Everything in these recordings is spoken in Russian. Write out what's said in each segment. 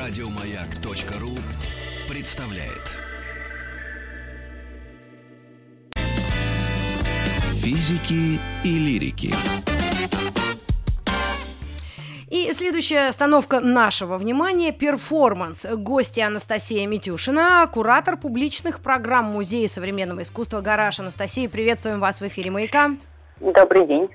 Радиомаяк.ру представляет. Физики и лирики. И следующая остановка нашего внимания – перформанс. Гости Анастасия Митюшина, куратор публичных программ Музея современного искусства «Гараж». Анастасия, приветствуем вас в эфире «Маяка». Добрый день.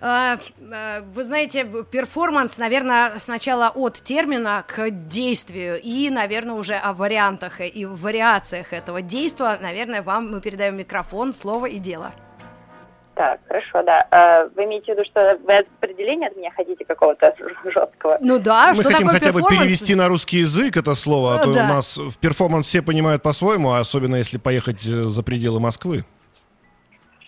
А, а, вы знаете, перформанс, наверное, сначала от термина к действию, и, наверное, уже о вариантах и вариациях этого действия. Наверное, вам мы передаем микрофон, слово и дело. Так, хорошо, да. А, вы имеете в виду, что вы определение от меня хотите какого-то жесткого? Ну да, Мы что хотим такое хотя бы перевести на русский язык это слово, а Ну то да. у нас в перформанс все понимают по-своему, а особенно если поехать э, за пределы Москвы.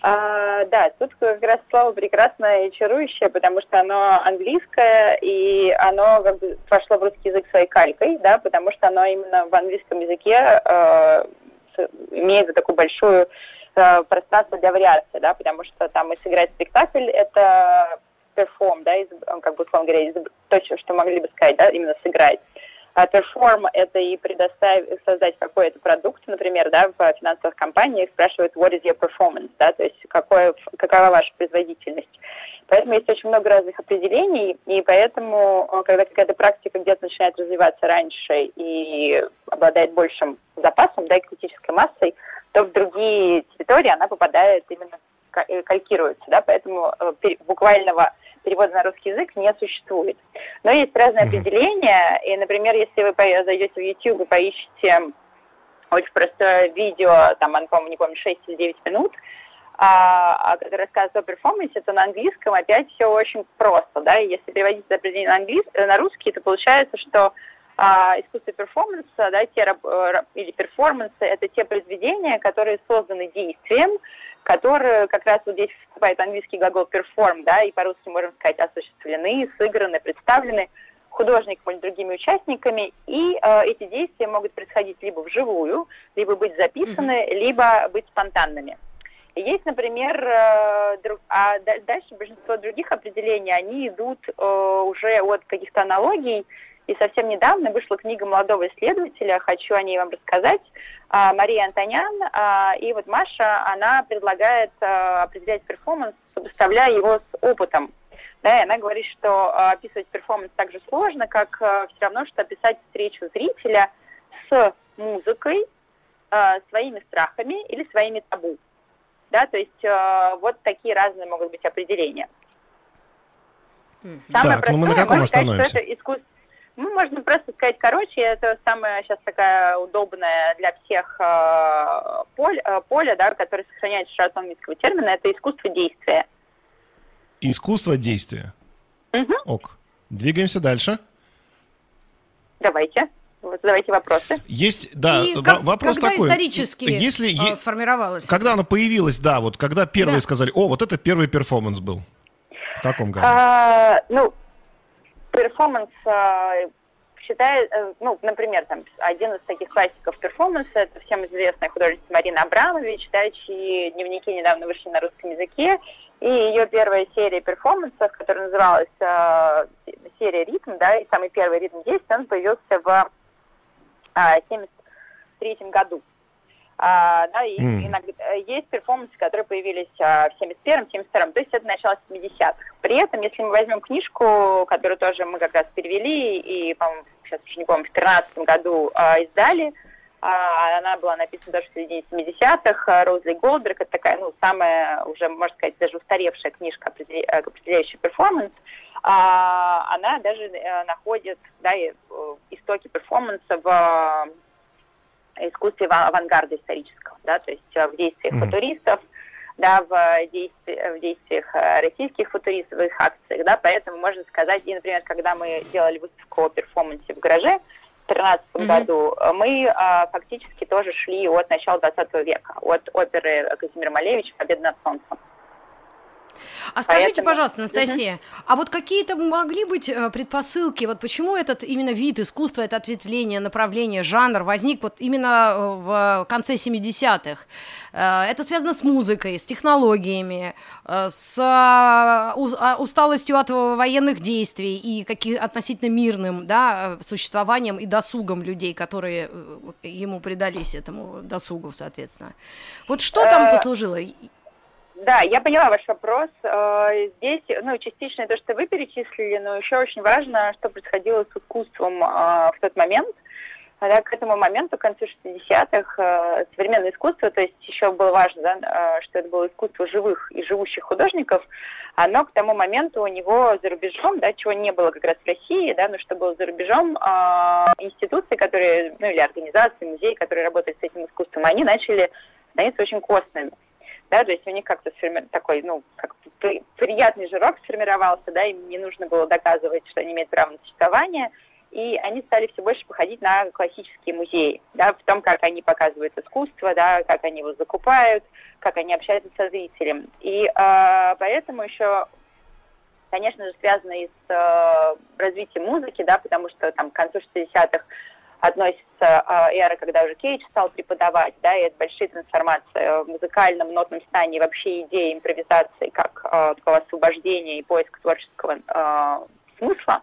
А, да, тут как раз слово прекрасное и чарующее, потому что оно английское, и оно как бы вошло в русский язык своей калькой, да, потому что оно именно в английском языке э, имеет такую большую э, пространство для вариации, да, потому что там и сыграть спектакль, это перформ, да, из- как бы, условно говоря, из- то, что могли бы сказать, да, именно сыграть. А перформ – это и предоставить, создать какой-то продукт, например, да, в финансовых компаниях спрашивают what is your performance, да, то есть какое, какова ваша производительность. Поэтому есть очень много разных определений, и поэтому, э, когда какая-то практика где-то начинает развиваться раньше и обладает большим запасом, да, и критической массой, то в другие территории она попадает именно, э, калькируется, да, поэтому э, буквального перевода на русский язык не существует. Но есть разные Мгм. определения, и, например, если вы зайдете в YouTube и поищете очень простое видео, там, оно, по-моему, не помню, 6 или 9 минут, а, а, которое рассказывает о перформансе, то на английском опять все очень просто, да, и если переводить это определение на, английс- э, на русский, то получается, что а, искусство перформанса, да, те, э, или перформансы, это те произведения, которые созданы действием, которые как раз вот здесь вступает английский глагол perform, да, и по-русски можем сказать осуществлены, сыграны, представлены художником или другими участниками, и э, эти действия могут происходить либо вживую, либо быть записаны, либо быть спонтанными. И есть, например, э, друг- а да- дальше большинство других определений, они идут э, уже от каких-то аналогий, и совсем недавно вышла книга молодого исследователя, хочу о ней вам рассказать, а, Мария Антонян, а, и вот Маша, она предлагает а, определять перформанс, сопоставляя его с опытом. Да, и она говорит, что а, описывать перформанс так же сложно, как все равно, что описать встречу зрителя с музыкой, а, своими страхами или своими табу. Да, то есть а, вот такие разные могут быть определения. Самое Так, ну мы на простое, каком можно сказать, что остановимся? это искусство. Ну, можно просто сказать короче, это самое сейчас такая удобная для всех э, поле, э, поле, да, которое сохраняет широту английского термина, это искусство действия. Искусство действия. Мгм. Ок. Двигаемся дальше. Давайте, вот задавайте вопросы. Есть, да, И как- вопрос когда такой. исторически Если а, е- сформировалось? когда оно появилось, да, вот когда первые Да. сказали, о, вот это первый перформанс был. В каком году? А, ну, перформанс а, считает, э, ну, например, там, один из таких классиков перформанса, это всем известная художница Марина Абрамович, да, чьи дневники недавно вышли на русском языке, и ее первая серия перформансов, которая называлась э, серия «Ритм», да, и самый первый «Ритм действия», он появился в а, 73 году. А, да, и М. иногда э, есть перформансы, которые появились а, в 71-м, 72-м, то есть это начало 70-х. При этом, если мы возьмем книжку, которую тоже мы как раз перевели, и, по-моему, сейчас уже не помню, в 2013 году а, издали, а, она была написана даже в середине 70-х, Розли Голдберг, это такая, ну, самая, уже, можно сказать, даже устаревшая книжка, э, определяющая перформанс, а, она даже э, находит, да, истоки перформанса в искусстве ава- авангарда исторического, да, то есть э, в действиях Мгм. футуристов, да, в, действи- в действиях э, российских футуристов, в их акциях, да, поэтому можно сказать, и, например, когда мы делали выставку о перформансе в гараже в 2013 Мгм. году, э, мы э, фактически тоже шли от начала 20 века, от оперы Казимира Малевича «Победа над солнцем». А скажите, Поэтому... пожалуйста, Анастасия, угу. а вот какие-то могли быть э, предпосылки, вот почему этот именно вид искусства, это ответвление, направление, жанр возник вот именно э, в конце 70-х? Э, это связано с музыкой, с технологиями, с а, усталостью от военных действий и каким относительно мирным да, существованием и досугом людей, которые ему предались, этому досугу, соответственно. Вот что там послужило? Да, я поняла ваш вопрос. Э, здесь, ну, частично то, что вы перечислили, но еще очень важно, что происходило с искусством э, в тот момент. Да, к этому моменту, к концу 60-х, э, современное искусство, то есть еще было важно, да, что это было искусство живых и живущих художников, оно к тому моменту у него за рубежом, да, чего не было как раз в России, да, но что было за рубежом, институции, которые, ну или организации, музеи, которые работают с этим искусством, они начали становиться очень костными да, то есть у них как-то такой, ну, как приятный жирок сформировался, да, им не нужно было доказывать, что они имеют право на существование, и они стали все больше походить на классические музеи, да, в том, как они показывают искусство, да, как они его закупают, как они общаются со зрителем. И э, поэтому еще, конечно же, связано и с э, развитием музыки, да, потому что там к концу 60-х относится эра, когда уже Кейдж стал преподавать, да, и это большие трансформации в музыкальном, нотном стане, вообще идеи импровизации как э, такого освобождения и поиска творческого э, смысла.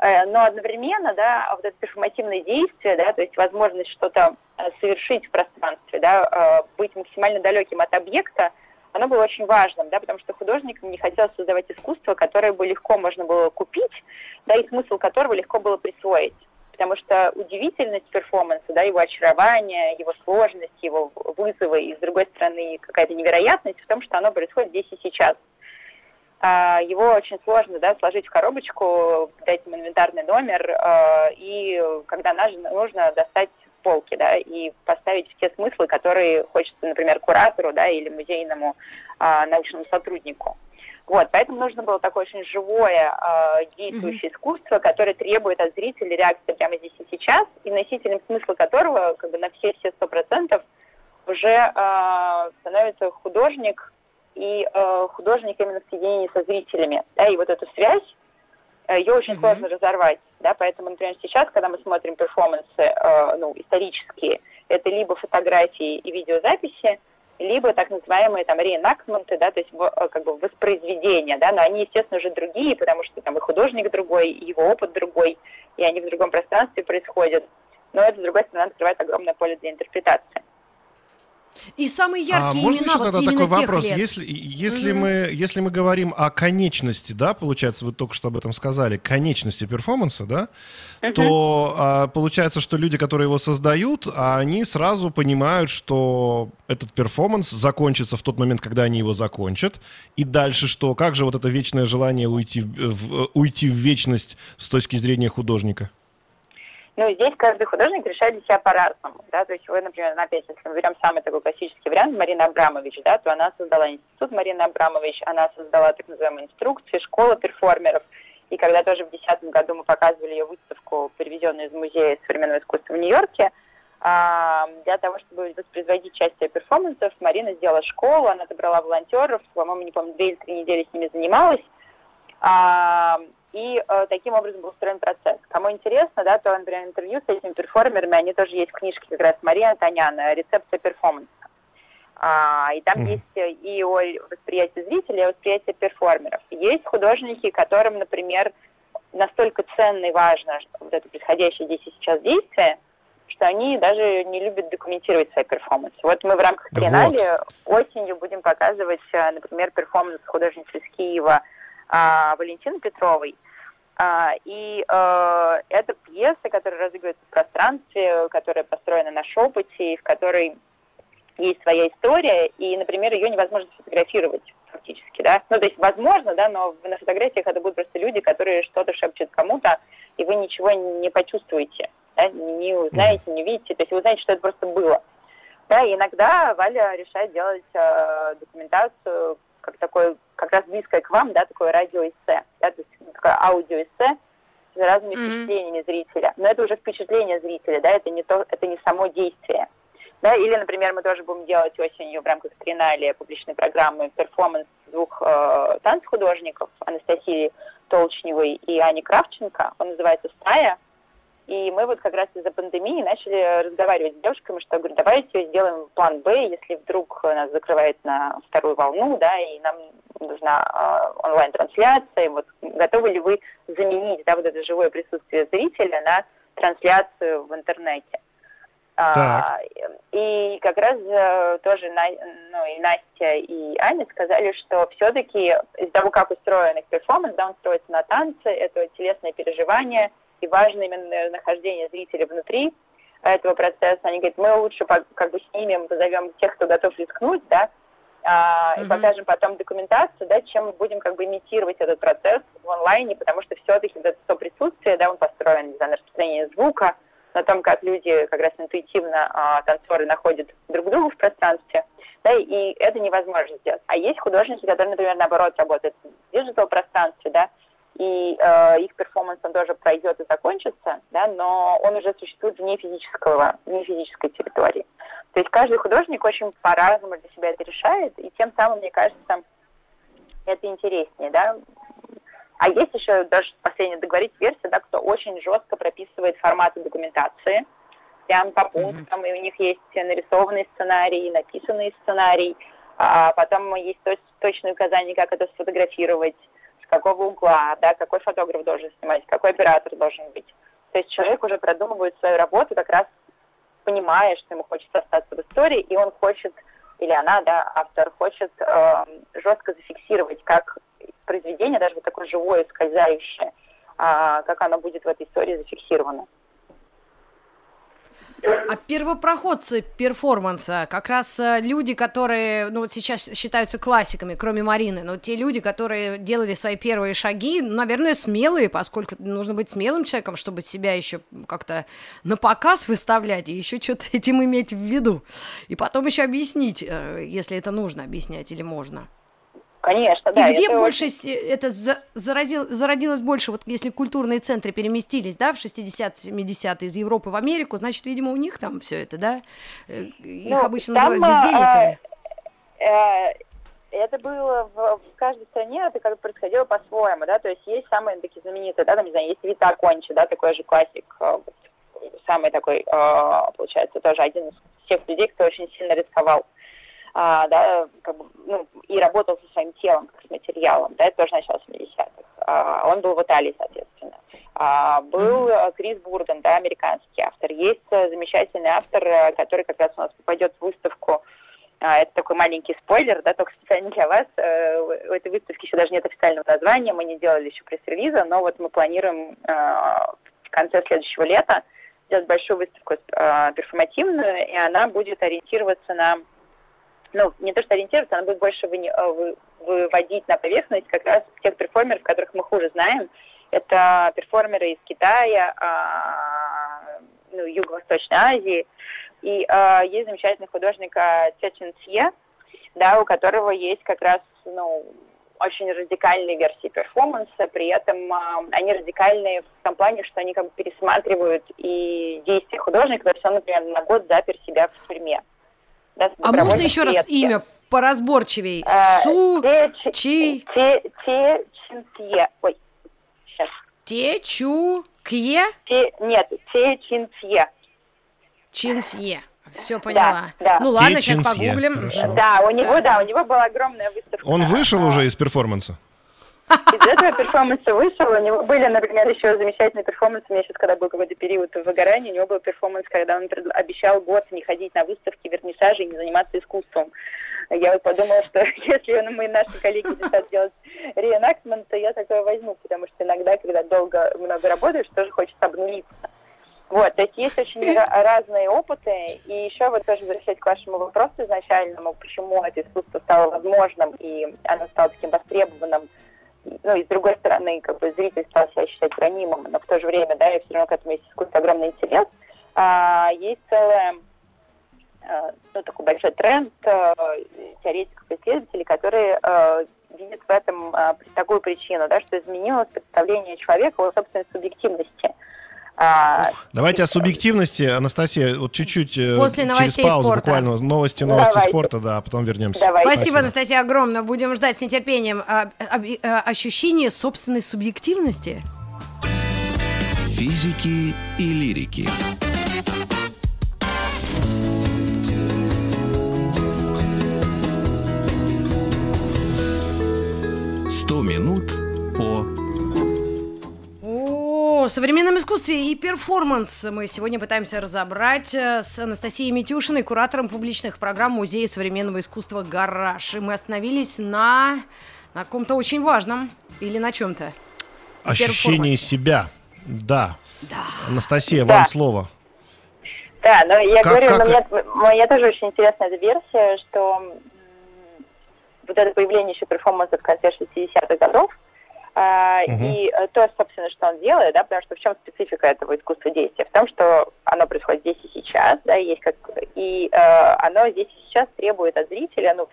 Э, но одновременно, да, вот это перформативное действие, да, то есть возможность что-то э, совершить в пространстве, да, э, быть максимально далеким от объекта, оно было очень важным, да, потому что художникам не хотелось создавать искусство, которое бы легко можно было купить, да, и смысл которого легко было присвоить потому что удивительность перформанса, да, его очарование, его сложность, его вызовы, и, с другой стороны, какая-то невероятность в том, что оно происходит здесь и сейчас. А, его очень сложно да, сложить в коробочку, дать ему инвентарный номер, а, и когда нужно достать полки, да, и поставить все смыслы, которые хочется, например, куратору, да, или музейному а, научному сотруднику. Вот, поэтому нужно было такое очень живое, э, действующее mm-hmm. искусство, которое требует от зрителя реакции прямо здесь и сейчас, и носителем смысла которого как бы на все-все сто процентов уже э, становится художник, и э, художник именно в соединении со зрителями. Да, и вот эту связь, э, ее очень mm-hmm. сложно разорвать. Да, поэтому, например, сейчас, когда мы смотрим перформансы э, ну, исторические, это либо фотографии и видеозаписи, либо так называемые там реенакменты, да, то есть э, как бы воспроизведения, да, но они, естественно, уже другие, потому что там и художник другой, и его опыт другой, и они в другом пространстве происходят. Но это, с другой стороны, открывает огромное поле для интерпретации. И самые яркие а имена вот тогда такой тех вопрос, лет. если если mm-hmm. мы если мы говорим о конечности, да, получается, вы только что об этом сказали, конечности перформанса, да, mm-hmm. то а, получается, что люди, которые его создают, они сразу понимают, что этот перформанс закончится в тот момент, когда они его закончат, и дальше что? Как же вот это вечное желание уйти в, в уйти в вечность с точки зрения художника? Ну, здесь каждый художник решает для себя по-разному, да, то есть вы, например, опять, если мы берем самый такой классический вариант, Марина Абрамович, да, то она создала институт Марина Абрамович, она создала так называемые инструкции, школа перформеров, и когда тоже в 2010 году мы показывали ее выставку, привезенную из музея современного искусства в Нью-Йорке, а, для того, чтобы воспроизводить часть ее перформансов, Марина сделала школу, она собрала волонтеров, по-моему, не помню, две или три недели с ними занималась, а, и э, таким образом был устроен процесс. Кому интересно, да, то, например, интервью с этими перформерами, они тоже есть в книжке как раз Марии Антоняна «Рецепция перформанса». А, и там mm. есть и о восприятии зрителя, и о восприятии перформеров. Есть художники, которым, например, настолько ценно и важно вот это происходящее здесь и сейчас действие, что они даже не любят документировать свои перформансы. Вот мы в рамках Триеннале вот. осенью будем показывать, э, например, перформанс художницы из Киева – Валентины Петровой. А, и э, это пьеса, которая разыгрывается в пространстве, которая построена на шепоте, в которой есть своя история, и, например, ее невозможно сфотографировать фактически, да. Ну, то есть, возможно, да, но на фотографиях это будут просто люди, которые что-то шепчут кому-то, и вы ничего не почувствуете, да, не узнаете, не видите, то есть вы узнаете, что это просто было. Да, и иногда Валя решает делать э, документацию как такое, как раз близкое к вам, да, такое радиоэссе, да, то есть такое аудиоэссе с разными mm-hmm. впечатлениями зрителя. Но это уже впечатление зрителя, да, это не то, это не само действие. Да, или, например, мы тоже будем делать осенью в рамках тринале публичной программы перформанс двух э, танцхудожников Анастасии Толчневой и Ани Кравченко. Он называется «Стая». И мы вот как раз из-за пандемии начали разговаривать с девушками, что говорю, давайте сделаем план Б, если вдруг нас закрывает на вторую волну, да, и нам нужна э, онлайн-трансляция, вот готовы ли вы заменить, да, вот это живое присутствие зрителя на трансляцию в интернете? А, и как раз э, тоже ну, и Настя, и Аня сказали, что все-таки из-за того, как устроен их перформанс, да, он строится на танце, это телесное переживание, и важно именно нахождение зрителя внутри этого процесса. Они говорят, мы лучше как бы снимем, позовем тех, кто готов рискнуть, да, а, mm-hmm. и покажем потом документацию, да, чем мы будем как бы имитировать этот процесс в онлайне, потому что все-таки это то присутствие, да, он построен на распространении звука, на том, как люди как раз интуитивно, а, танцоры находят друг друга в пространстве, да, и это невозможно сделать. А есть художники, которые, например, наоборот, работают в диджитал-пространстве, да, и э, их перформанс он тоже пройдет и закончится, да, но он уже существует вне физического, вне физической территории. То есть каждый художник очень по-разному для себя это решает, и тем самым, мне кажется, это интереснее, да, а есть еще даже последняя договорить версия, да, кто очень жестко прописывает форматы документации, прям по пунктам, и у них есть нарисованный сценарий, написанный сценарий, а потом есть точные указания, как это сфотографировать, какого угла, да, какой фотограф должен снимать, какой оператор должен быть. То есть человек уже продумывает свою работу, как раз понимая, что ему хочется остаться в истории, и он хочет, или она, да, автор, хочет э, жестко зафиксировать, как произведение, даже вот такое живое, скользящее, а, как оно будет в этой истории зафиксировано. А первопроходцы перформанса, как раз э, люди, которые, ну вот сейчас считаются классиками, кроме Марины, но те люди, которые делали свои первые шаги, наверное, смелые, поскольку нужно быть смелым человеком, чтобы себя еще как-то на показ выставлять и еще что-то этим иметь в виду. И потом еще объяснить, э, если это нужно объяснять или можно. Конечно, да. И где больше очень... это заразил, зародилось больше, вот если культурные центры переместились, да, в 60-70-е из Европы в Америку, значит, видимо, у них там все это, да? Э, их ну, обычно там, называют бездельниками. Э, э, это было в, в каждой стране, это как бы происходило по-своему, да, то есть есть самые такие знаменитые, да, там, не знаю, есть Вита Кончи, да, такой же классик, э, самый такой, получается, тоже один из тех людей, кто очень сильно рисковал а, да, как бы, ну, и работал со своим телом, как с материалом, да, это тоже начало 70-х. А, он был в Италии, соответственно. А, был Крис Бурден, да, американский автор. Есть замечательный автор, который как раз у нас попадет в выставку а, это такой маленький спойлер, да, только специально для вас. Э, у этой выставки еще даже нет официального названия, мы не делали еще пресс-релиза, но вот мы планируем в конце следующего лета сделать большую выставку перформативную, и она будет ориентироваться на ну, не то что ориентироваться, она будет больше э, выводить на поверхность как раз тех перформеров, которых мы хуже знаем. Это перформеры из Китая, а, ну, Юго-Восточной Азии. И а, есть замечательный художник Цечин Сье, да, у которого есть как раз, ну, очень радикальные версии перформанса, при этом а, они радикальные в том плане, что они как бы пересматривают и действия художника, то есть он, например, на год запер себя в тюрьме да, а можно еще раз имя поразборчивей? А, Су, Чи... Те, те, Чинтье. Ой, сейчас. Те, Чу, Кье? Те, нет, Те, Чинтье. Чинтье. Все поняла. Да, да. Ну ладно, сейчас погуглим. Да, у него, да, у него была огромная выставка. Он вышел уже из перформанса? Из этого перформанса вышел. У него были, например, еще замечательные перформансы. У меня сейчас, когда был какой-то период выгорания, у него был перформанс, когда он обещал год не ходить на выставки, вернисажи и не заниматься искусством. Я вот подумала, что если мы, наши коллеги хотят сделать реэнактмент, то я такое возьму, потому что иногда, когда долго, много работаешь, тоже хочется обнулиться. Вот, то есть есть очень разные опыты, и еще вот тоже возвращаясь к вашему вопросу изначальному, почему это искусство стало возможным, и оно стало таким востребованным ну, и с другой стороны, как бы зритель стал себя считать ранимым, но в то же время, да, и все равно к этому есть какой-то огромный интерес. А, есть целая, ну, такой большой тренд а, теоретиков исследователей, которые а, видят в этом а, такую причину, да, что изменилось представление человека о собственной субъективности. А, Давайте о субъективности, Анастасия, вот чуть-чуть э, После через паузу спорта. буквально новости, новости Давайте. спорта, да, а потом вернемся. Давайте. Спасибо, Спасибо, Анастасия, огромное. Будем ждать с нетерпением а, а, ощущение собственной субъективности. Физики и лирики. Сто минут современном искусстве и перформанс мы сегодня пытаемся разобрать э, с Анастасией Митюшиной, куратором публичных программ Музея современного искусства «Гараж». И мы остановились на, на каком-то очень важном или на чем-то. Ощущение себя, да. да. Анастасия, да. вам слово. Да, но я как, говорю, как... Но мне, мне тоже очень интересная эта версия, что вот это появление еще перформанса в конце 60-х годов, Uh, угу. И э, то, собственно, что он делает, да, потому что в чем специфика этого искусства действия? В том, что оно происходит здесь и сейчас, да, есть как и uh, оно здесь и сейчас требует от зрителя, ну,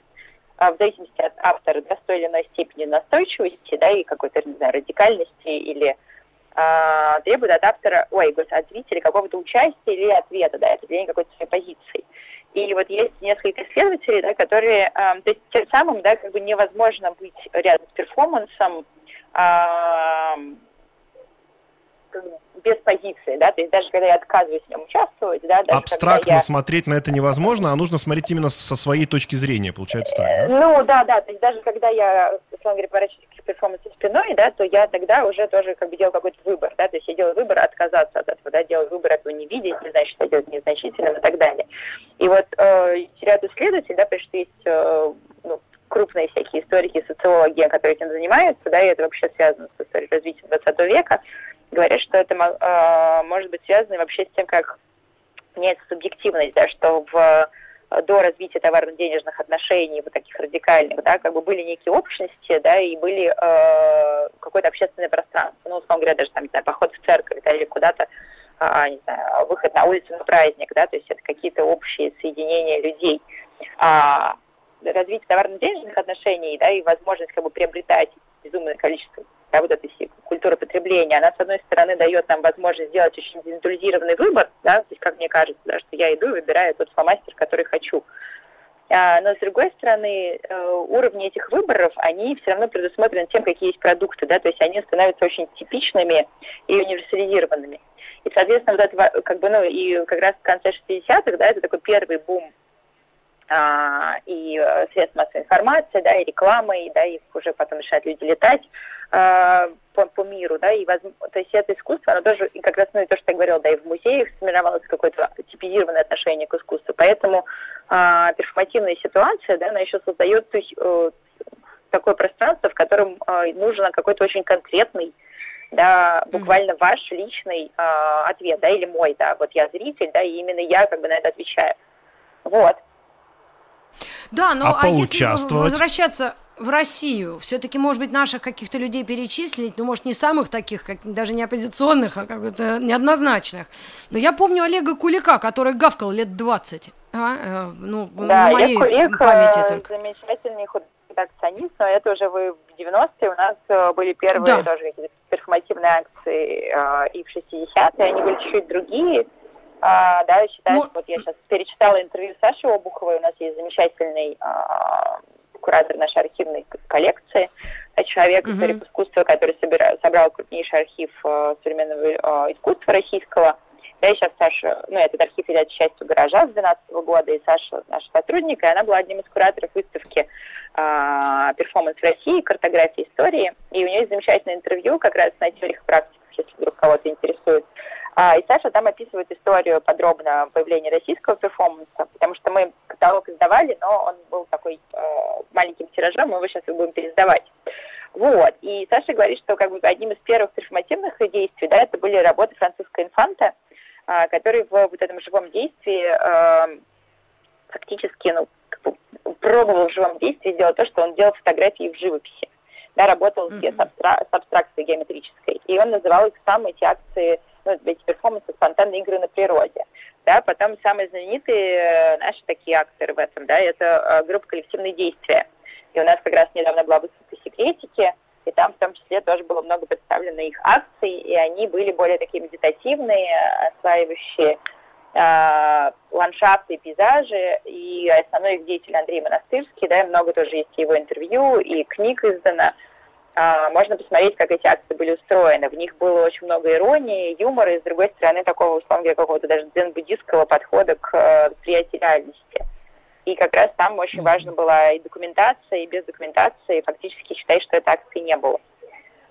в зависимости от автора, да, с той или иной степени настойчивости, да, и какой-то, не знаю, радикальности или uh, требует от автора, ой, от зрителя какого-то участия или ответа, да, это для какой-то своей позиции. И вот есть несколько исследователей, да, которые, э, то есть тем самым, да, как бы невозможно быть рядом с перформансом, без позиции, да, то есть даже когда я отказываюсь в нем участвовать, да, даже Абстрактно я... смотреть на это невозможно, а нужно смотреть именно со своей точки зрения, получается так, да? Ну, да, да, то есть даже когда я, условно говоря, поворачиваюсь к перформансу спиной, да, то я тогда уже тоже как бы делал какой-то выбор, да, то есть я делаю выбор отказаться от этого, да, делаю выбор этого не видеть, не значит, что делать незначительным и так далее. И вот э, ряд исследователей, да, потому что есть э, крупные всякие историки, социологи, которые этим занимаются, да, и это вообще связано с историей развития 20 века, говорят, что это э, может быть связано вообще с тем, как меняется субъективность, да, что в до развития товарно-денежных отношений, вот таких радикальных, да, как бы были некие общности, да, и были э, какое-то общественное пространство, ну, условно говоря, даже там, не знаю, поход в церковь, да, или куда-то, э, не знаю, выход на улицу на праздник, да, то есть это какие-то общие соединения людей. А, развитие товарно-денежных отношений, да, и возможность как бы приобретать безумное количество да, вот этой культуры потребления, она, с одной стороны, дает нам возможность сделать очень индивидуализированный выбор, да, то есть, как мне кажется, да, что я иду и выбираю тот фломастер, который хочу. А, но, с другой стороны, э, уровни этих выборов, они все равно предусмотрены тем, какие есть продукты, да, то есть они становятся очень типичными и универсализированными. И, соответственно, вот это, как бы, ну, и как раз в конце 60-х, да, это такой первый бум а, и э, средств массовой информации, да, и рекламой, да, и уже потом решают люди летать а, по, по миру, да, и воз... то есть это искусство, оно тоже, и как раз, ну, и то, что я говорила, да, и в музеях сформировалось какое-то типизированное отношение к искусству, поэтому а, перформативная ситуация, да, она еще создает то есть, э, такое пространство, в котором э, нужен какой-то очень конкретный да, буквально mm-hmm. ваш личный э, ответ, да, или мой, да, вот я зритель, да, и именно я как бы на это отвечаю. Вот. Да, но а, а если возвращаться в Россию, все-таки, может быть, наших каких-то людей перечислить, ну, может, не самых таких, как, даже не оппозиционных, а как-то неоднозначных. Но я помню Олега Кулика, который гавкал лет 20. А, э, ну, да, на моей Кулик, памяти э, только. замечательный художник но это уже вы в 90-е, у нас э, были первые да. тоже перформативные акции э, и в 60-е, они были чуть-чуть другие, а, да, считаю, ну... вот я сейчас перечитала интервью Саши Обуховой, у нас есть замечательный а, куратор нашей архивной коллекции, человек, историк mm-hmm. искусства, который собира, собрал крупнейший архив а, современного а, искусства российского. Да, и сейчас Саша, ну, этот архив является частью гаража с 2012 года, и Саша наша сотрудник, и она была одним из кураторов выставки э, «Перформанс в России. Картография истории». И у нее есть замечательное интервью как раз на теориях практик, если вдруг кого-то интересует. А, и Саша там описывает историю подробно появления российского перформанса, потому что мы каталог издавали, но он был такой э, маленьким тиражом, мы его сейчас будем пересдавать. Вот. И Саша говорит, что как бы одним из первых перформативных действий, да, это были работы Франциска Инфанта, э, который в вот этом живом действии э, фактически, ну, как бы пробовал в живом действии сделать то, что он делал фотографии в живописи. Да, работал mm-hmm. с, абстра- с абстракцией геометрической. И он называл их сам эти акции ну, эти перформансы, спонтанные игры на природе. Да, потом самые знаменитые э, наши такие акторы в этом, да, это э, группа коллективные действия. И у нас как раз недавно была выставка секретики, и там в том числе тоже было много представлено их акций, и они были более такие медитативные, осваивающие э, ландшафты, пейзажи, и основной их деятель Андрей Монастырский, да, много тоже есть его интервью, и книг издано, э, можно посмотреть, как эти акции были устроены. В них было очень много иронии, юмора, и, с другой стороны, такого, условно говоря, какого-то даже дзен-буддистского подхода к э, восприятию реальности. И как раз там очень важна была и документация, и без документации фактически считай, что этой акции не было.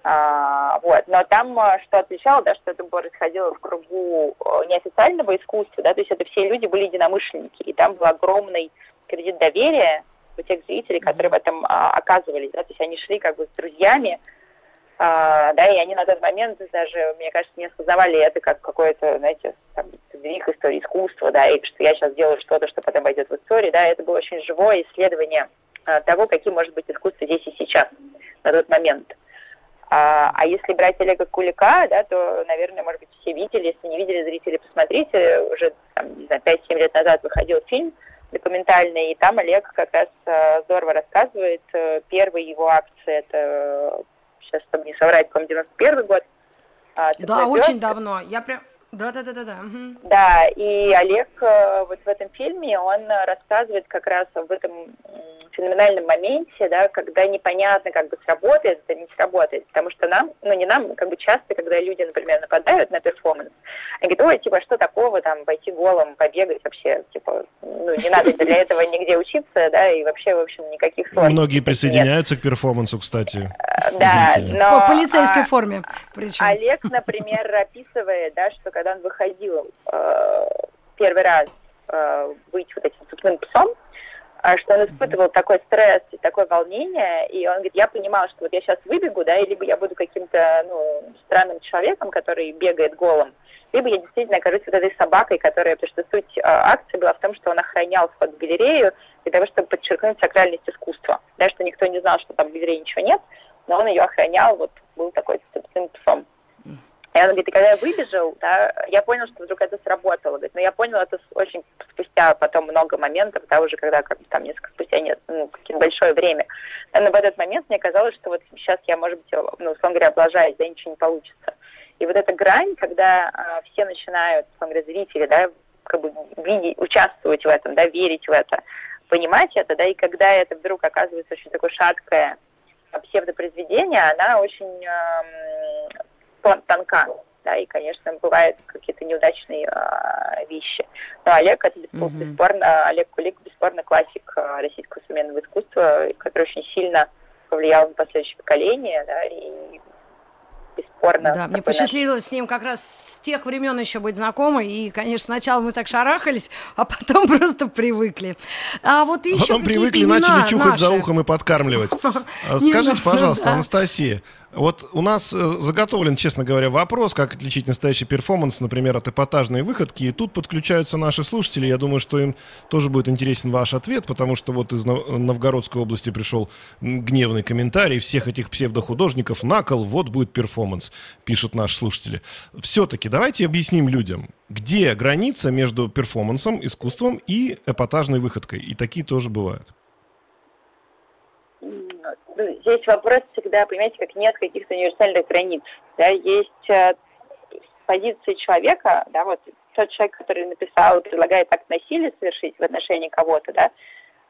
А, вот. Но там а, что отличало, да, что это происходило в кругу э, неофициального искусства, да, то есть это все люди были единомышленники, и там был огромный кредит доверия у тех зрителей, которые в этом а, оказывались, да, то есть они шли как бы с друзьями, а, да, и они на тот момент даже, мне кажется, не осознавали это как какое-то, знаете, там, сдвиг истории искусства, да, и что я сейчас делаю что-то, что потом войдет в историю, да, это было очень живое исследование а, того, каким может быть искусство здесь и сейчас, на тот момент. А, а если брать Олега Кулика, да, то, наверное, может быть, все видели. Если не видели, зрители, посмотрите. Уже, там, не знаю, 5-7 лет назад выходил фильм документальный, и там Олег как раз э, здорово рассказывает. Э, первая его акция, это, сейчас, чтобы не соврать, по-моему, 91 год. А, да, очень давно. Я прям... Да, да, да, да, да. Угу. Да, и Олег э, вот в этом фильме, он рассказывает как раз об этом феноменальном моменте, да, когда непонятно, как бы сработает это, не сработает. Потому что нам, ну не нам, как бы часто, когда люди, например, нападают на перформанс, они говорят, ой, типа, что такого там, пойти голым, побегать вообще, типа, ну не надо для этого нигде учиться, да, и вообще, в общем, никаких сложностей. Многие присоединяются нет. к перформансу, кстати. Э, да, но... По полицейской а, форме причем. Олег, например, описывает, да, что когда он выходил э, первый раз э, быть вот этим цепным псом, а что он испытывал такой стресс и такое волнение, и он говорит, я понимала, что вот я сейчас выбегу, да, и либо я буду каким-то, ну, странным человеком, который бегает голым, либо я действительно окажусь вот этой собакой, которая, потому что суть э, акции была в том, что он охранял вход в галерею для того, чтобы подчеркнуть сакральность искусства, да, что никто не знал, что там в галерее ничего нет, но он ее охранял, вот был такой собственным псом. И он говорит, и когда я выбежал, да, я понял, что вдруг это сработало. Но я понял это очень спустя потом много моментов, да, уже когда как, там несколько спустя нет, ну, какое-то большое время. Но в этот момент мне казалось, что вот сейчас я, может быть, ну, условно говоря, облажаюсь, да, ничего не получится. И вот эта грань, когда а, все начинают, условно говоря, зрители, да, как бы видеть, участвовать в этом, да, верить в это, понимать это, да, и когда это вдруг оказывается очень такое шаткое псевдопроизведение, она очень тонка. Да, и, конечно, бывают какие-то неудачные э, вещи. Но Олег, это бесспорно, mm-hmm. бесспорно, Олег Кулик, бесспорно классик э, российского современного искусства, который очень сильно повлиял на последующее поколение, да, и бесспорно. Да, мне посчастливилось наш... с ним как раз с тех времен еще быть знакомой, и, конечно, сначала мы так шарахались, а потом просто привыкли. А вот еще Потом привыкли, начали чухать наши. за ухом и подкармливать. А скажите, пожалуйста, Анастасия, вот у нас э, заготовлен, честно говоря, вопрос, как отличить настоящий перформанс, например, от эпатажной выходки. И тут подключаются наши слушатели. Я думаю, что им тоже будет интересен ваш ответ, потому что вот из Новгородской области пришел гневный комментарий всех этих псевдохудожников. Накол, вот будет перформанс, пишут наши слушатели. Все-таки давайте объясним людям, где граница между перформансом, искусством и эпатажной выходкой. И такие тоже бывают здесь вопрос всегда, понимаете, как нет каких-то универсальных границ. Да, есть э, позиции человека, да, вот тот человек, который написал, предлагает акт насилия совершить в отношении кого-то, да,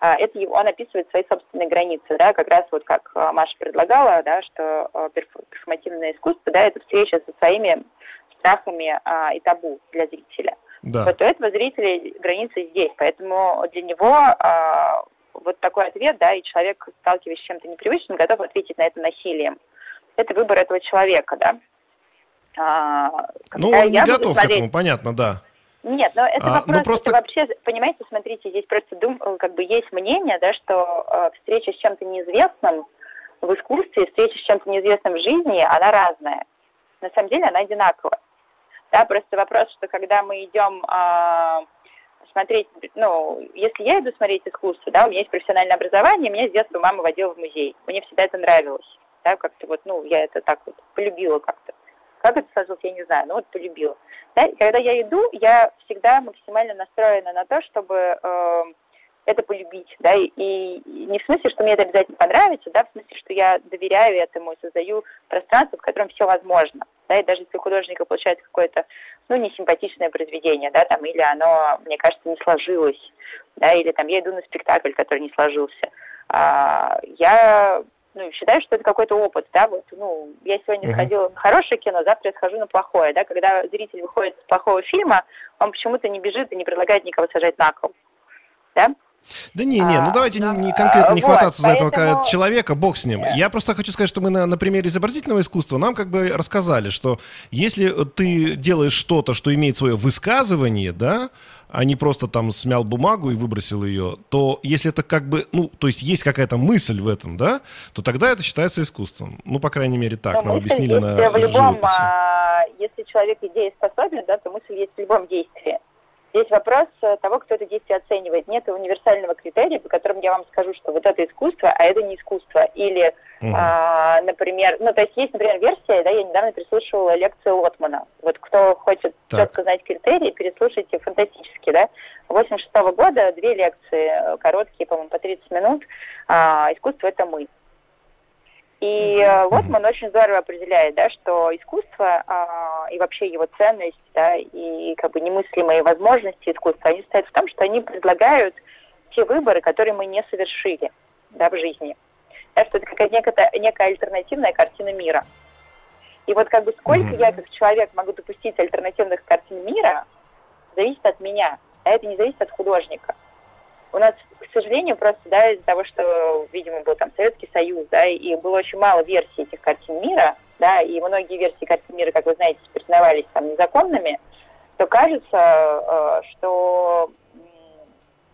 э, это его, он описывает свои собственные границы, да, как раз вот как э, Маша предлагала, да, что э, перформативное искусство, да, это встреча со своими страхами э, и табу для зрителя. Да. Вот у этого зрителя границы здесь, поэтому для него э, вот такой ответ, да, и человек, сталкиваясь с чем-то непривычным, готов ответить на это насилием. Это выбор этого человека, да. А, ну, он не готов смотреть... к этому, понятно, да. Нет, но это а, вопрос, ну просто... это вообще, понимаете, смотрите, здесь просто дум, как бы есть мнение, да, что э, встреча с чем-то неизвестным в искусстве, встреча с чем-то неизвестным в жизни, она разная. На самом деле она одинаковая. Да, просто вопрос, что когда мы идем э, смотреть, ну, если я иду смотреть искусство, да, у меня есть профессиональное образование, меня с детства мама водила в музей. Мне всегда это нравилось, да, как-то вот, ну, я это так вот полюбила как-то. Как это сложилось, я не знаю, но вот полюбила. Да, и когда я иду, я всегда максимально настроена на то, чтобы э, это полюбить, да, и, и не в смысле, что мне это обязательно понравится, да, в смысле, что я доверяю этому и создаю пространство, в котором все возможно, да, и даже если у художника получается какое-то, ну, несимпатичное произведение, да, там, или оно, мне кажется, не сложилось, да, или там я иду на спектакль, который не сложился, а, я ну, считаю, что это какой-то опыт, да, вот, ну, я сегодня uh-huh. сходила на хорошее кино, завтра я схожу на плохое, да, когда зритель выходит с плохого фильма, он почему-то не бежит и не предлагает никого сажать на кол, да, да не, не, ну давайте а, не, не конкретно не хвататься вот, за этого поэтому... человека, бог с ним. Я просто хочу сказать, что мы на, на примере изобразительного искусства нам как бы рассказали, что если ты делаешь что-то, что имеет свое высказывание, да, а не просто там смял бумагу и выбросил ее, то если это как бы, ну, то есть есть какая-то мысль в этом, да, то тогда это считается искусством. Ну, по крайней мере, так Но нам объяснили на в любом, а, Если человек идееспособен, да, то мысль есть в любом действии. Здесь вопрос э, того, кто это действие оценивает. Нет универсального критерия, по которому я вам скажу, что вот это искусство, а это не искусство. Или, mm а, например, ну, то есть есть, например, версия, да, я недавно переслушивала лекцию Лотмана. Вот кто хочет четко знать критерии, переслушайте фантастически, да. 86 -го года две лекции, э, короткие, по-моему, по 30 минут. А, искусство – это мы. И mm-hmm. вот он очень здорово определяет, да, что искусство а, и вообще его ценность, да, и как бы немыслимые возможности искусства, они состоят в том, что они предлагают те выборы, которые мы не совершили да, в жизни. Да, что это какая-то некая, некая альтернативная картина мира. И вот как бы сколько mm-hmm. я как человек могу допустить альтернативных картин мира, зависит от меня, а это не зависит от художника. У нас, к сожалению, просто, да, из-за того, что, видимо, был там Советский Союз, да, и было очень мало версий этих картин мира, да, и многие версии картин мира, как вы знаете, признавались там незаконными, то кажется, э, что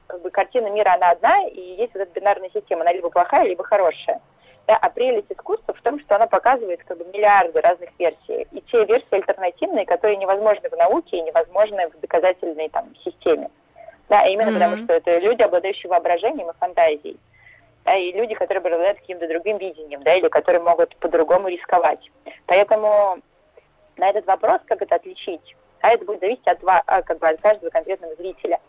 как бы картина мира, она одна, и есть вот эта бинарная система, она либо плохая, либо хорошая. Да, а прелесть искусства в том, что она показывает как бы миллиарды разных версий. И те версии альтернативные, которые невозможны в науке и невозможны в доказательной там, системе. Да, именно mm-hmm. потому что это люди, обладающие воображением и фантазией. Да, и люди, которые обладают каким-то другим видением, да, или которые могут по-другому рисковать. Поэтому на этот вопрос, как это отличить, а это будет зависеть от, а, как бы, от каждого конкретного зрителя.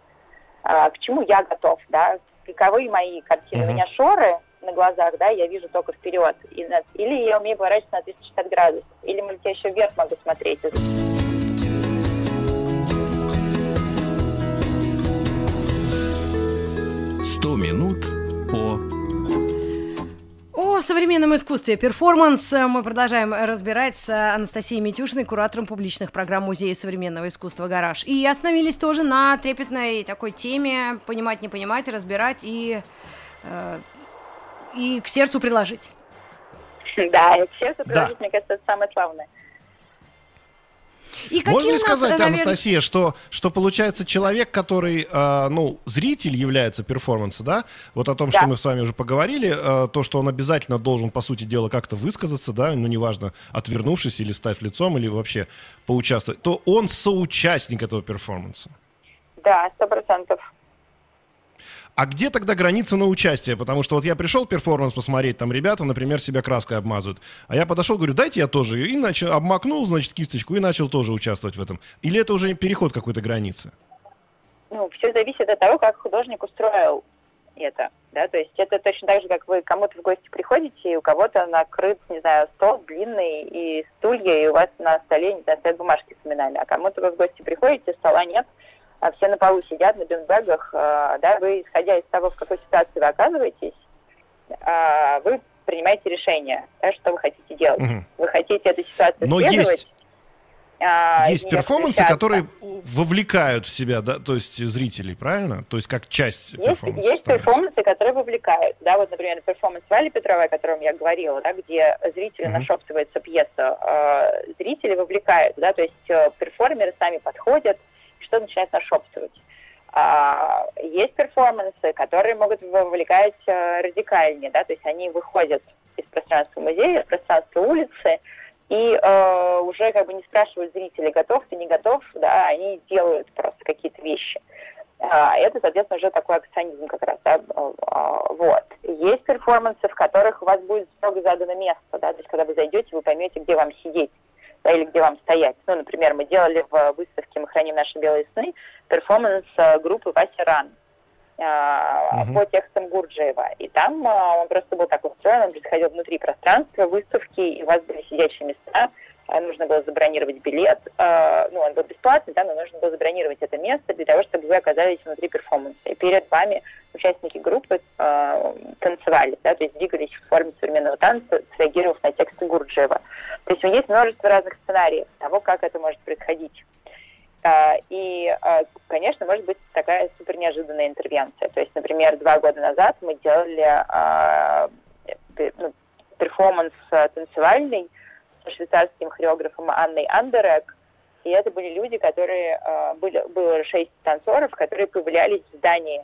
А, к чему я готов, да, каковы мои картины. Mm-hmm. У меня шоры на глазах, да, я вижу только вперед. И, или я умею поворачиваться на 360 градусов, или, может, я еще вверх могу смотреть. 100 минут по о современном искусстве перформанс мы продолжаем разбирать с Анастасией Митюшиной, куратором публичных программ Музея современного искусства «Гараж». И остановились тоже на трепетной такой теме «понимать, не понимать, разбирать и, э, и к сердцу приложить». Да, и к сердцу приложить, да. мне кажется, это самое славное. И Можно ли сказать, наверное... Анастасия, что, что получается человек, который, э, ну, зритель является перформанса, да? Вот о том, да. что мы с вами уже поговорили, э, то, что он обязательно должен, по сути дела, как-то высказаться, да, ну, неважно, отвернувшись или став лицом, или вообще поучаствовать, то он соучастник этого перформанса. Да, сто процентов. А где тогда граница на участие? Потому что вот я пришел перформанс посмотреть, там ребята, например, себя краской обмазывают. А я подошел, говорю, дайте я тоже. И начал, обмакнул, значит, кисточку и начал тоже участвовать в этом. Или это уже переход какой-то границы? Ну, все зависит от того, как художник устроил это. Да, то есть это точно так же, как вы кому-то в гости приходите, и у кого-то накрыт, не знаю, стол длинный и стулья, и у вас на столе, не знаю, стоят бумажки с именами, а кому-то вы в гости приходите, стола нет, а все на полу сидят на бинбэгах, а, да, вы, исходя из того, в какой ситуации вы оказываетесь, а, вы принимаете решение, да, что вы хотите делать. Угу. Вы хотите эту ситуацию Но есть... Есть перформансы, которые вовлекают в себя, да, то есть зрителей, правильно? То есть как часть есть, перформанса. Есть становится. перформансы, которые вовлекают. Да, вот, например, перформанс Вали Петровой, о котором я говорила, да, где зрители mm-hmm. нашептывается пьеса, э, зрители вовлекают, да, то есть э, перформеры сами подходят, что начинает нашептывать. А, есть перформансы, которые могут вовлекать а, радикальнее, да, то есть они выходят из пространства музея, из пространства улицы, и э, уже как бы не спрашивают зрителей, готов ты, не готов, да, они делают просто какие-то вещи. А, это, соответственно, уже такой акционизм как раз, да, а, вот. Есть перформансы, в которых у вас будет строго задано место, да, то есть когда вы зайдете, вы поймете, где вам сидеть или где вам стоять. Ну, например, мы делали в выставке «Мы храним наши белые сны» перформанс э, группы Вася Ран. угу. по текстам Гурджиева. И там он просто был так устроен, он происходил внутри пространства выставки, и у вас были сидящие места, нужно было забронировать билет, ну, он был бесплатный, да, но нужно было забронировать это место для того, чтобы вы оказались внутри перформанса. И перед вами участники группы э, танцевали, да, то есть двигались в форме современного танца, среагировав на тексты Гурджиева. То есть есть множество разных сценариев того, как это может происходить. А, и, а, конечно, может быть такая супер неожиданная интервенция. То есть, например, два года назад мы делали а, ну, перформанс танцевальный швейцарским хореографом Анной Андерек, и это были люди, которые были, было шесть танцоров, которые появлялись в здании.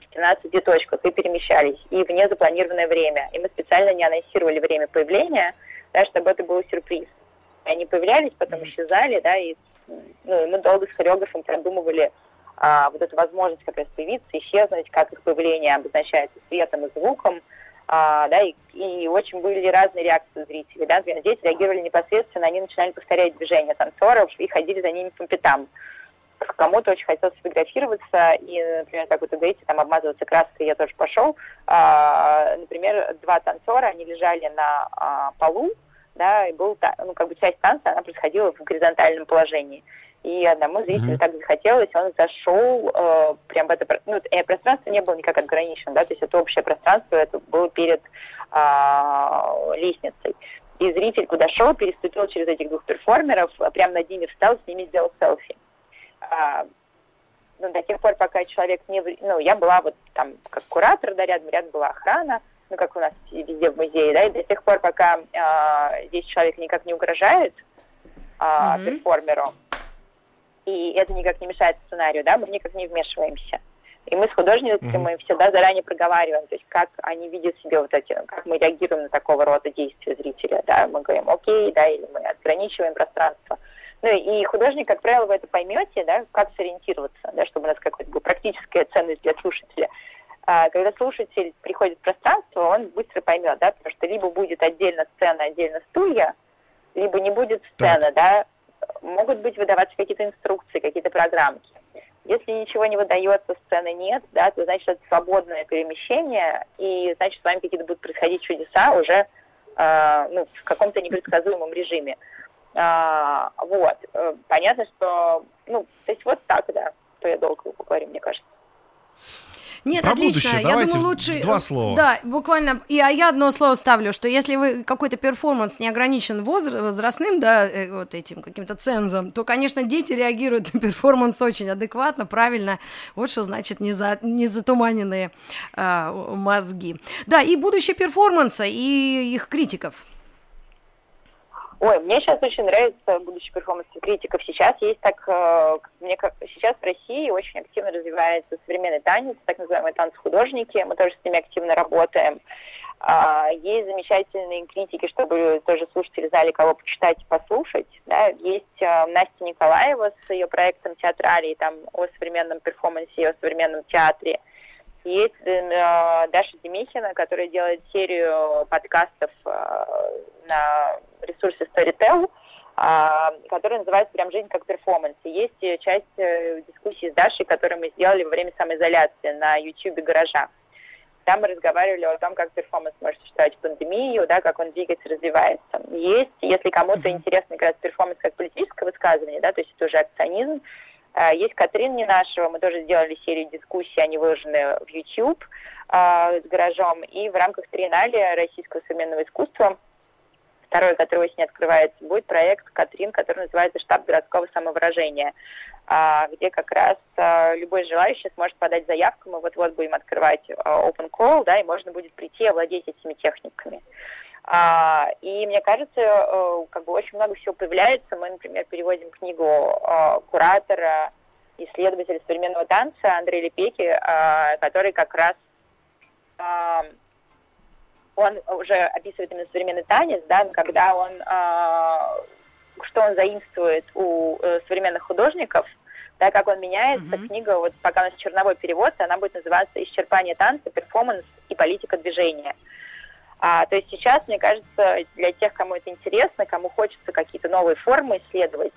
В 15 точках и перемещались, и в незапланированное время. И мы специально не анонсировали время появления, да, чтобы это был сюрприз. Они появлялись, потом исчезали, да, и ну, мы долго с хореографом продумывали а, вот эту возможность как раз появиться, исчезнуть, как их появление обозначается светом и звуком, а, да, и, и очень были разные реакции зрителей, да, например, дети реагировали непосредственно, они начинали повторять движения танцоров и ходили за ними по пятам. Кому-то очень хотелось сфотографироваться, и, например, как вы говорите, там обмазываться краской, я тоже пошел. А, например, два танцора, они лежали на а, полу, да, и был, ну, как бы часть танца, она происходила в горизонтальном положении. И одному зрителю mm-hmm. так захотелось, он зашел э, прям в это, ну, э, пространство не было никак ограничено, да, то есть это общее пространство, это было перед э, лестницей. И зритель подошел, переступил через этих двух перформеров, а прям над ними встал, с ними сделал селфи. А, ну, до тех пор, пока человек не... Ну, я была вот там как куратор, да, рядом, рядом была охрана, ну, как у нас везде в музее, да, и до тех пор, пока э, здесь человек никак не угрожает э, mm-hmm. перформеру, и это никак не мешает сценарию, да, мы никак не вмешиваемся. И мы с художницами mm-hmm. мы всегда заранее проговариваем, то есть как они видят себе вот эти, как мы реагируем на такого рода действия зрителя, да, мы говорим окей, да, или мы ограничиваем пространство. Ну и художник, как правило, вы это поймете, да, как сориентироваться, да, чтобы у нас какая-то была практическая ценность для слушателя. А, когда слушатель приходит в пространство, он быстро поймет, да, потому что либо будет отдельно сцена, отдельно стулья, либо не будет сцены, так. да, могут быть выдаваться какие-то инструкции, какие-то программки. Если ничего не выдается, сцены нет, да, то значит это свободное перемещение, и значит с вами какие-то будут происходить чудеса уже э, ну, в каком-то непредсказуемом режиме. А, вот. Э, понятно, что, ну, то есть вот так, да, то я долго поговорю, мне кажется. Нет, Про отлично. Будущее. Я Давайте думаю, лучше... Два слова. Да, буквально. И а я одно слово ставлю, что если вы какой-то перформанс не ограничен возраст, возрастным, да, э, вот этим каким-то цензом, то, конечно, дети реагируют на перформанс очень адекватно, правильно. Вот что значит не, за, не затуманенные а, мозги. Да, и будущее перформанса, и их критиков. Ой, мне сейчас очень нравится будущий перформанс критиков. Сейчас есть так, э, мне как сейчас в России очень активно развивается современный танец, так называемые танц-художники. Мы тоже с ними активно работаем. А, есть замечательные критики, чтобы тоже слушатели знали, кого почитать и послушать. Да. Есть э, Настя Николаева с ее проектом театралии, там о современном перформансе, о современном театре. Есть э, Даша Демихина, которая делает серию подкастов э, на ресурсе Storytel, э, который называется «Прям жизнь как перформанс». И есть часть э, дискуссии с Дашей, которую мы сделали во время самоизоляции на YouTube «Гаража». Там мы разговаривали о том, как перформанс может существовать в пандемию, да, как он двигается, развивается. Есть, если кому-то интересно как раз перформанс как политическое высказывание, да, то есть это уже акционизм, а, есть Катрин Ненашева, мы тоже сделали серию дискуссий, они выложены в YouTube а, с гаражом. И в рамках триеннале российского современного искусства, второй, который осенью открывается, будет проект Катрин, который называется «Штаб городского самовыражения», а, где как раз любой желающий сможет подать заявку. Мы вот-вот будем открывать open call, да, и можно будет прийти и овладеть этими техниками. А, и мне кажется, э, как бы очень много всего появляется. Мы, например, переводим книгу э, куратора, исследователя современного танца Андрея Лепеки, э, который как раз он уже описывает именно современный танец, да, когда он что он заимствует у современных художников, да, как он меняется. Mm-hmm. Книга, вот пока у нас черновой перевод, она будет называться «Исчерпание танца, перформанс и политика движения». А, то есть сейчас, мне кажется, для тех, кому это интересно, кому хочется какие-то новые формы исследовать,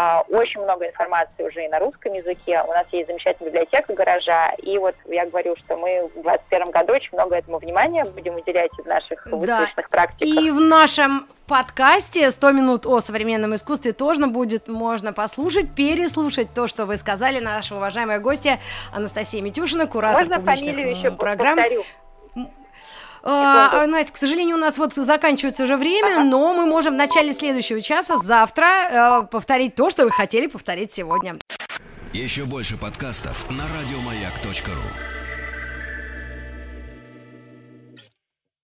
а, очень много информации уже и на русском языке. У нас есть замечательная библиотека гаража. И вот я говорю, что мы в 2021 году очень много этому внимания будем уделять в наших выставочных да. практиках. И в нашем подкасте «100 минут о современном искусстве» тоже будет можно послушать, переслушать то, что вы сказали, наша уважаемая гостья Анастасия Митюшина, куратор Можно публичных фамилию еще программ. повторю? А, Настя, к сожалению, у нас вот заканчивается уже время, ага. но мы можем в начале следующего часа, завтра, э, повторить то, что вы хотели повторить сегодня. Еще больше подкастов на радиомаяк.ру